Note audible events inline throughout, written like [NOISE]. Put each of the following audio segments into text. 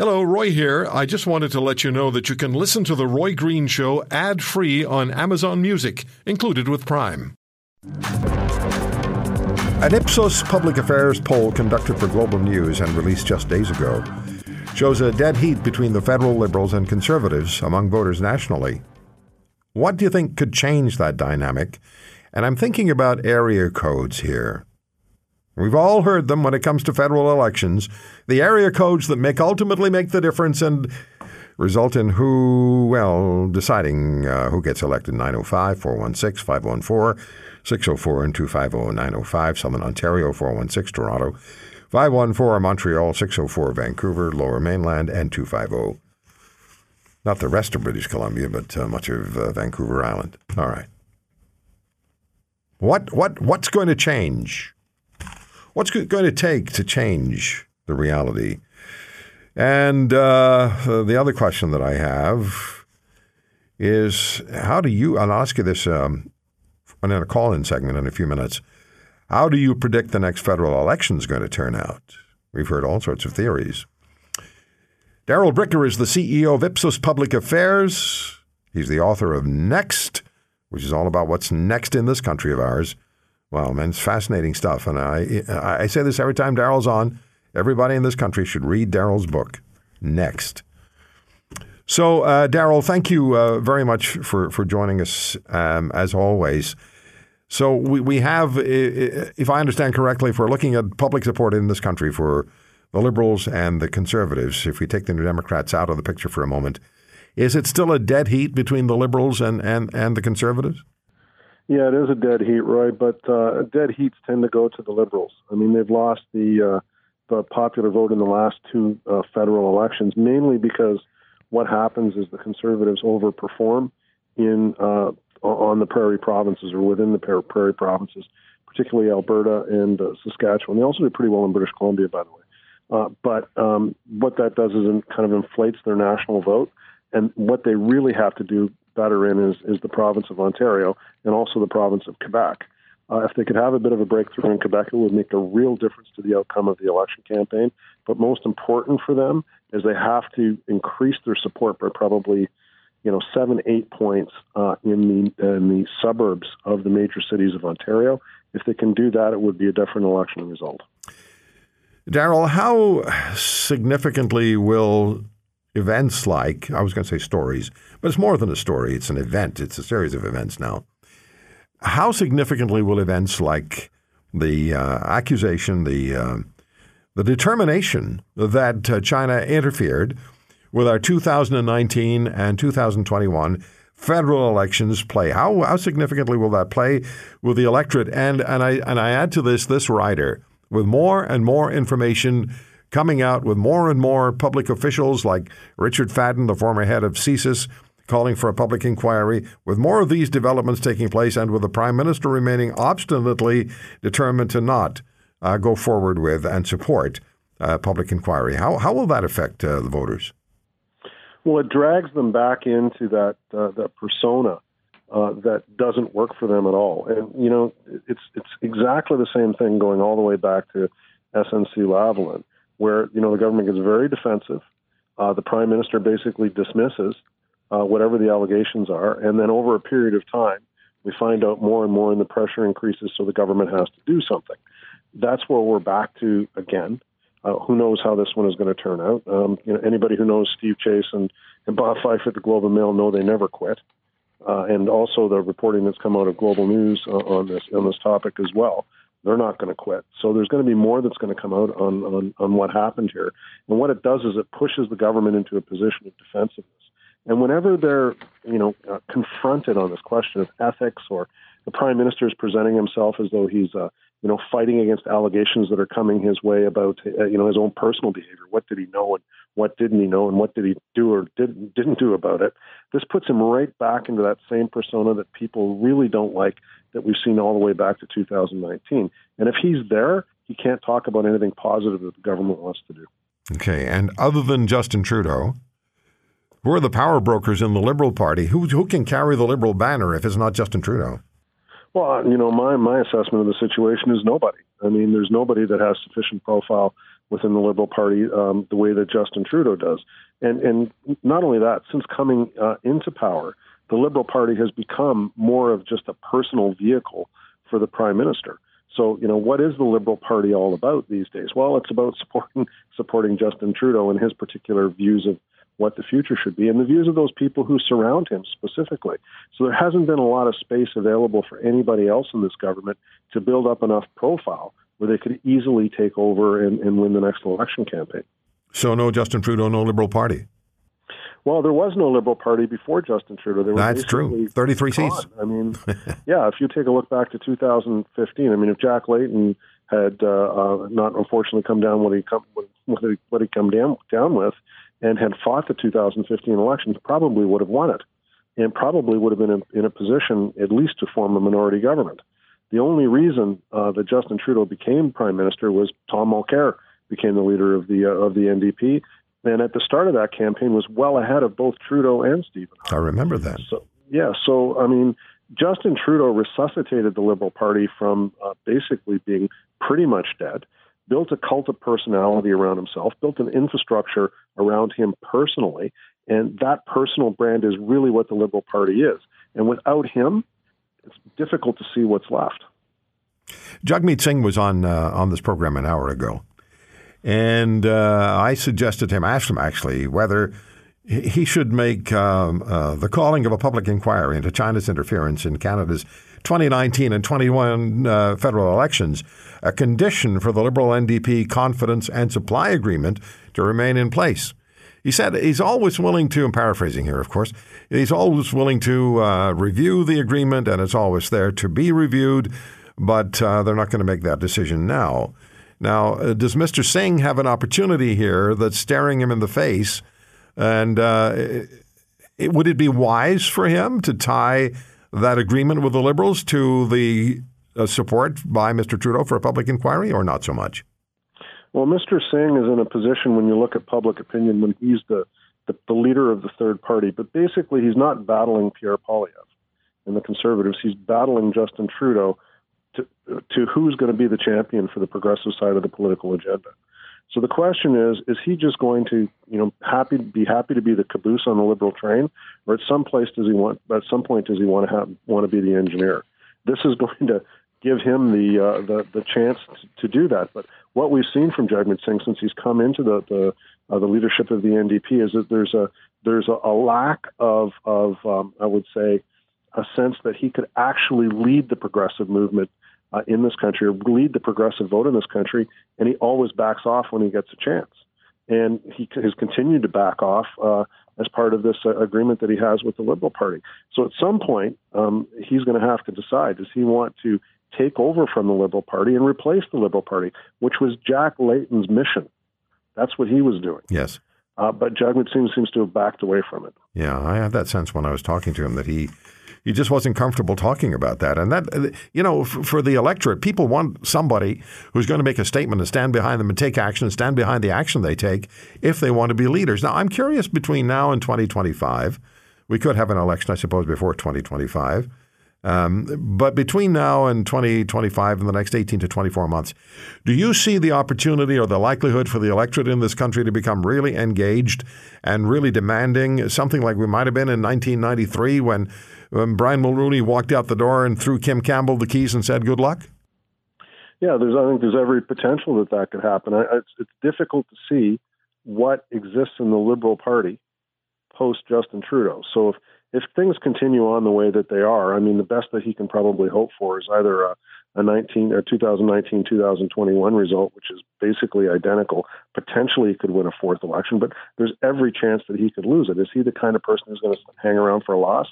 Hello, Roy here. I just wanted to let you know that you can listen to The Roy Green Show ad free on Amazon Music, included with Prime. An Ipsos public affairs poll conducted for Global News and released just days ago shows a dead heat between the federal Liberals and Conservatives among voters nationally. What do you think could change that dynamic? And I'm thinking about area codes here. We've all heard them when it comes to federal elections. The area codes that make ultimately make the difference and result in who, well, deciding uh, who gets elected 905, 416, 514, 604, and 250 905, Southern Ontario, 416, Toronto, 514, Montreal, 604, Vancouver, Lower Mainland, and 250. Not the rest of British Columbia, but uh, much of uh, Vancouver Island. All right. What, what, what's going to change? What's it going to take to change the reality? And uh, the other question that I have is how do you, I'll ask you this um, in a call in segment in a few minutes. How do you predict the next federal election is going to turn out? We've heard all sorts of theories. Darrell Bricker is the CEO of Ipsos Public Affairs. He's the author of Next, which is all about what's next in this country of ours. Wow, man, it's fascinating stuff. And I, I say this every time Darrell's on. Everybody in this country should read Darrell's book, Next. So, uh, Darrell, thank you uh, very much for, for joining us, um, as always. So, we, we have, if I understand correctly, if we're looking at public support in this country for the Liberals and the Conservatives, if we take the New Democrats out of the picture for a moment, is it still a dead heat between the Liberals and, and, and the Conservatives? Yeah, it is a dead heat, Roy. But uh, dead heats tend to go to the Liberals. I mean, they've lost the uh, the popular vote in the last two uh, federal elections, mainly because what happens is the Conservatives overperform in uh, on the prairie provinces or within the prairie provinces, particularly Alberta and uh, Saskatchewan. They also do pretty well in British Columbia, by the way. Uh, but um, what that does is it kind of inflates their national vote. And what they really have to do better in is, is the province of Ontario and also the province of Quebec. Uh, if they could have a bit of a breakthrough in Quebec, it would make a real difference to the outcome of the election campaign. But most important for them is they have to increase their support by probably, you know, seven, eight points uh, in the in the suburbs of the major cities of Ontario. If they can do that, it would be a different election result. Darrell, how significantly will events like, I was going to say stories, but it's more than a story, it's an event, it's a series of events now. How significantly will events like the uh, accusation, the, uh, the determination that uh, China interfered with our 2019 and 2021 federal elections play? How, how significantly will that play with the electorate? And, and, I, and I add to this this rider with more and more information coming out with more and more public officials like Richard Fadden, the former head of CSIS, calling for a public inquiry. With more of these developments taking place and with the Prime Minister remaining obstinately determined to not uh, go forward with and support uh, public inquiry, how, how will that affect uh, the voters? Well, it drags them back into that uh, that persona uh, that doesn't work for them at all. And you know, it's it's exactly the same thing going all the way back to SNC Lavalin where you know the government gets very defensive. Uh, the prime minister basically dismisses uh, whatever the allegations are, and then over a period of time, we find out more and more, and the pressure increases, so the government has to do something. That's where we're back to again. Uh, who knows how this one is going to turn out? Um, you know, anybody who knows Steve Chase and, and Bob Fife at the Globe and Mail know they never quit. Uh, and also the reporting that's come out of Global News uh, on this on this topic as well they're not going to quit. So there's going to be more that's going to come out on, on, on what happened here. And what it does is it pushes the government into a position of defensiveness. And whenever they're, you know, uh, confronted on this question of ethics, or the prime minister is presenting himself as though he's, uh, you know, fighting against allegations that are coming his way about, uh, you know, his own personal behavior. What did he know, and what didn't he know, and what did he do or did, didn't do about it? This puts him right back into that same persona that people really don't like that we've seen all the way back to 2019. And if he's there, he can't talk about anything positive that the government wants to do. Okay. And other than Justin Trudeau, who are the power brokers in the Liberal Party? Who, who can carry the Liberal banner if it's not Justin Trudeau? Well, you know, my, my assessment of the situation is nobody. I mean, there's nobody that has sufficient profile within the Liberal Party um, the way that Justin Trudeau does. And and not only that, since coming uh, into power, the Liberal Party has become more of just a personal vehicle for the Prime Minister. So, you know, what is the Liberal Party all about these days? Well, it's about supporting [LAUGHS] supporting Justin Trudeau and his particular views of what the future should be and the views of those people who surround him specifically. So there hasn't been a lot of space available for anybody else in this government to build up enough profile where they could easily take over and, and win the next election campaign. So no Justin Trudeau, no Liberal Party. Well, there was no Liberal Party before Justin Trudeau. There That's true. Thirty-three gone. seats. I mean, [LAUGHS] yeah. If you take a look back to 2015, I mean, if Jack Layton had uh, uh, not unfortunately come down what he come what he, what he come down down with, and had fought the 2015 elections, probably would have won it, and probably would have been in, in a position at least to form a minority government. The only reason uh, that Justin Trudeau became prime minister was Tom Mulcair became the leader of the uh, of the NDP, and at the start of that campaign was well ahead of both Trudeau and Stephen. I remember that. So yeah, so I mean, Justin Trudeau resuscitated the Liberal Party from uh, basically being pretty much dead. Built a cult of personality around himself, built an infrastructure around him personally, and that personal brand is really what the Liberal Party is. And without him, it's difficult to see what's left. Jagmeet Singh was on uh, on this program an hour ago, and uh, I suggested to him, asked him actually, whether he should make um, uh, the calling of a public inquiry into China's interference in Canada's 2019 and 21 uh, federal elections a condition for the Liberal NDP confidence and supply agreement to remain in place. He said he's always willing to, I'm paraphrasing here, of course, he's always willing to uh, review the agreement and it's always there to be reviewed, but uh, they're not going to make that decision now. Now, uh, does Mr. Singh have an opportunity here that's staring him in the face? And uh, it, would it be wise for him to tie that agreement with the Liberals to the uh, support by Mr. Trudeau for a public inquiry, or not so much? Well, Mr. Singh is in a position when you look at public opinion when he's the, the, the leader of the third party, but basically he's not battling Pierre Poilievre and the Conservatives. He's battling Justin Trudeau to, to who's going to be the champion for the progressive side of the political agenda. So the question is: Is he just going to, you know, happy be happy to be the caboose on the liberal train, or at some place does he want? At some point, does he want to have want to be the engineer? This is [LAUGHS] going to give him the uh, the the chance to, do that. But what we've seen from Jagmeet Singh since he's come into the the, uh, the leadership of the NDP is that there's a there's a, a lack of of um, I would say a sense that he could actually lead the progressive movement uh, in this country or lead the progressive vote in this country, and he always backs off when he gets a chance. And he has continued to back off uh, as part of this uh, agreement that he has with the Liberal Party. So at some point, um, he's going to have to decide: does he want to take over from the Liberal Party and replace the Liberal Party, which was Jack Layton's mission. That's what he was doing. Yes. Uh, but Jagmeet Singh seems to have backed away from it. Yeah, I had that sense when I was talking to him that he he just wasn't comfortable talking about that. And that, you know, for the electorate, people want somebody who's going to make a statement and stand behind them and take action and stand behind the action they take if they want to be leaders. Now, I'm curious between now and 2025, we could have an election, I suppose, before 2025. Um, but between now and 2025, in the next 18 to 24 months, do you see the opportunity or the likelihood for the electorate in this country to become really engaged and really demanding something like we might have been in 1993 when, when Brian Mulroney walked out the door and threw Kim Campbell the keys and said, good luck? Yeah, there's. I think there's every potential that that could happen. It's, it's difficult to see what exists in the Liberal Party post Justin Trudeau. So if if things continue on the way that they are, I mean, the best that he can probably hope for is either a, a 19 or 2019 2021 result, which is basically identical. Potentially, he could win a fourth election, but there's every chance that he could lose it. Is he the kind of person who's going to hang around for a loss?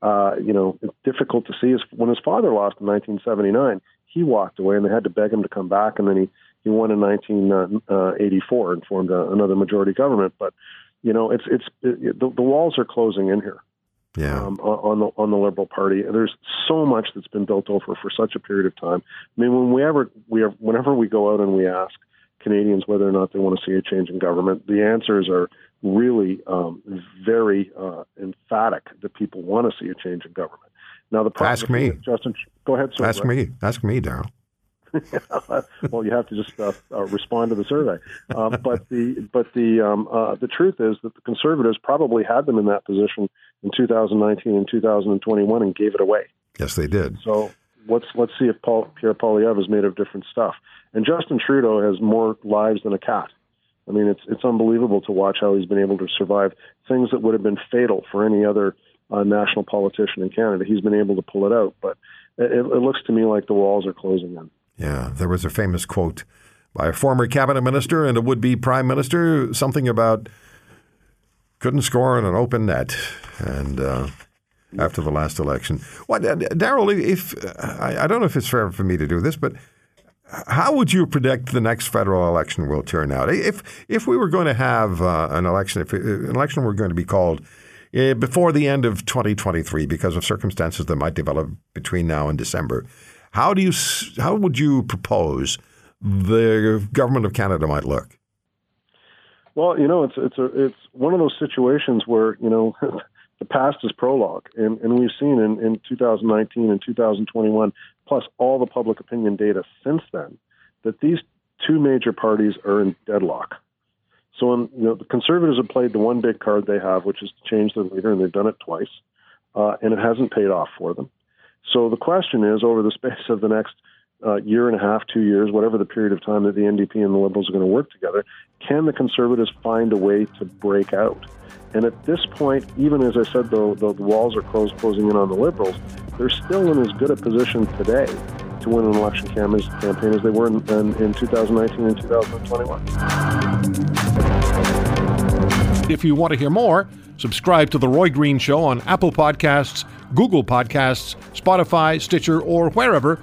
Uh, you know, it's difficult to see. When his father lost in 1979, he walked away, and they had to beg him to come back, and then he he won in 1984 uh, uh, and formed a, another majority government. But you know, it's it's it, the, the walls are closing in here yeah. um, on the on the Liberal Party. There's so much that's been built over for such a period of time. I mean, when we ever we are, whenever we go out and we ask Canadians whether or not they want to see a change in government, the answers are really um, very uh, emphatic that people want to see a change in government. Now, the ask me, Justin. Go ahead. Sir, ask me. Ask me, Darrell. [LAUGHS] well, you have to just uh, uh, respond to the survey. Uh, but the but the um, uh, the truth is that the conservatives probably had them in that position in 2019 and 2021 and gave it away. Yes, they did. So let's let's see if Paul, Pierre Poilievre is made of different stuff. And Justin Trudeau has more lives than a cat. I mean, it's it's unbelievable to watch how he's been able to survive things that would have been fatal for any other uh, national politician in Canada. He's been able to pull it out, but it, it looks to me like the walls are closing in. Yeah, there was a famous quote by a former cabinet minister and a would-be prime minister, something about couldn't score in an open net, and. Uh, after the last election, what, Darrell? If I, I don't know if it's fair for me to do this, but how would you predict the next federal election will turn out? If if we were going to have uh, an election, if an election were going to be called uh, before the end of 2023 because of circumstances that might develop between now and December, how do you how would you propose the government of Canada might look? Well, you know, it's it's a it's one of those situations where you know. [LAUGHS] the past is prologue, and, and we've seen in, in 2019 and 2021, plus all the public opinion data since then, that these two major parties are in deadlock. So, when, you know, the conservatives have played the one big card they have, which is to change their leader, and they've done it twice, uh, and it hasn't paid off for them. So the question is, over the [LAUGHS] space of the next uh, year and a half, two years, whatever the period of time that the NDP and the Liberals are going to work together, can the Conservatives find a way to break out? And at this point, even as I said, the, the walls are closed, closing in on the Liberals, they're still in as good a position today to win an election campaign as they were in, in, in 2019 and 2021. If you want to hear more, subscribe to The Roy Green Show on Apple Podcasts, Google Podcasts, Spotify, Stitcher, or wherever